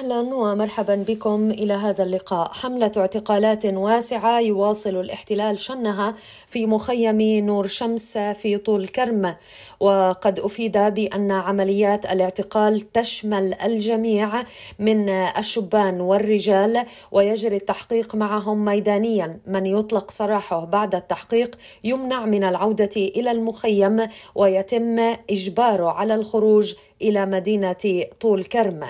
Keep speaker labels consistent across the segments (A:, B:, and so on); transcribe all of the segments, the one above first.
A: أهلا ومرحبا بكم إلى هذا اللقاء. حملة اعتقالات واسعة يواصل الاحتلال شنها في مخيم نور شمس في طول كرم. وقد أفيد بأن عمليات الاعتقال تشمل الجميع من الشبان والرجال ويجري التحقيق معهم ميدانيا. من يطلق سراحه بعد التحقيق يمنع من العودة إلى المخيم ويتم إجباره على الخروج إلى مدينة طول كرم.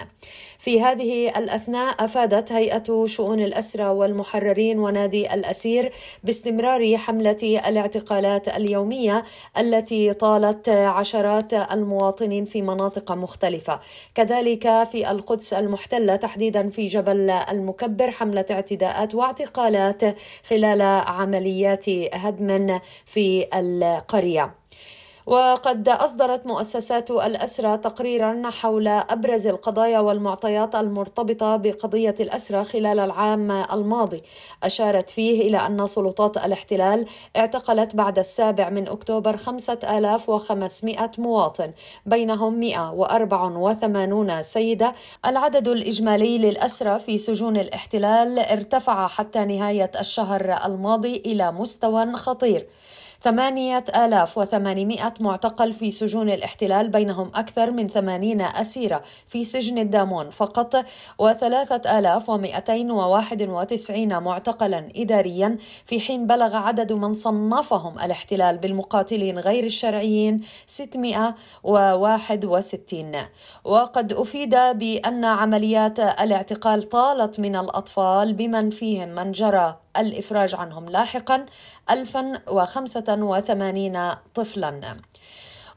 A: في هذه الأثناء أفادت هيئة شؤون الأسرى والمحررين ونادي الأسير باستمرار حملة الاعتقالات اليومية التي طالت عشرات المواطنين في مناطق مختلفة. كذلك في القدس المحتلة تحديدا في جبل المكبر حملة اعتداءات واعتقالات خلال عمليات هدم في القرية. وقد أصدرت مؤسسات الأسرة تقريرا حول أبرز القضايا والمعطيات المرتبطة بقضية الأسرة خلال العام الماضي. أشارت فيه إلى أن سلطات الاحتلال اعتقلت بعد السابع من أكتوبر 5500 مواطن بينهم 184 سيدة. العدد الإجمالي للأسرة في سجون الاحتلال ارتفع حتى نهاية الشهر الماضي إلى مستوى خطير. 8800 معتقل في سجون الاحتلال بينهم أكثر من 80 أسيرة في سجن الدامون فقط و3291 معتقلا إداريا في حين بلغ عدد من صنفهم الاحتلال بالمقاتلين غير الشرعيين 661 وقد أفيد بأن عمليات الاعتقال طالت من الأطفال بمن فيهم من جرى. الإفراج عنهم لاحقا 1085 طفلا.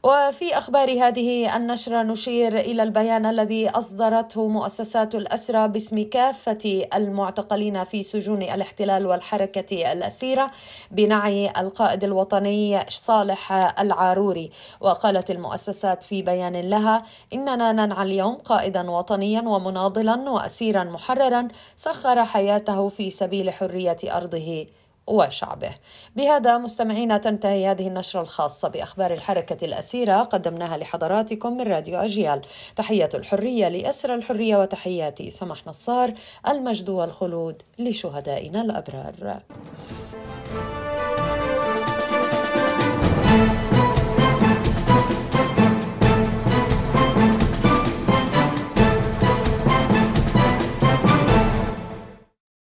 A: وفي أخبار هذه النشرة نشير إلى البيان الذي أصدرته مؤسسات الأسرى باسم كافة المعتقلين في سجون الاحتلال والحركة الأسيرة بنعي القائد الوطني صالح العاروري. وقالت المؤسسات في بيان لها إننا ننعى اليوم قائدا وطنيا ومناضلا وأسيرا محررا سخر حياته في سبيل حرية أرضه. وشعبه. بهذا مستمعينا تنتهي هذه النشرة الخاصة بأخبار الحركة الأسيرة قدمناها لحضراتكم من راديو أجيال. تحية الحرية لأسر الحرية وتحياتي سمح نصار المجد والخلود لشهدائنا الأبرار.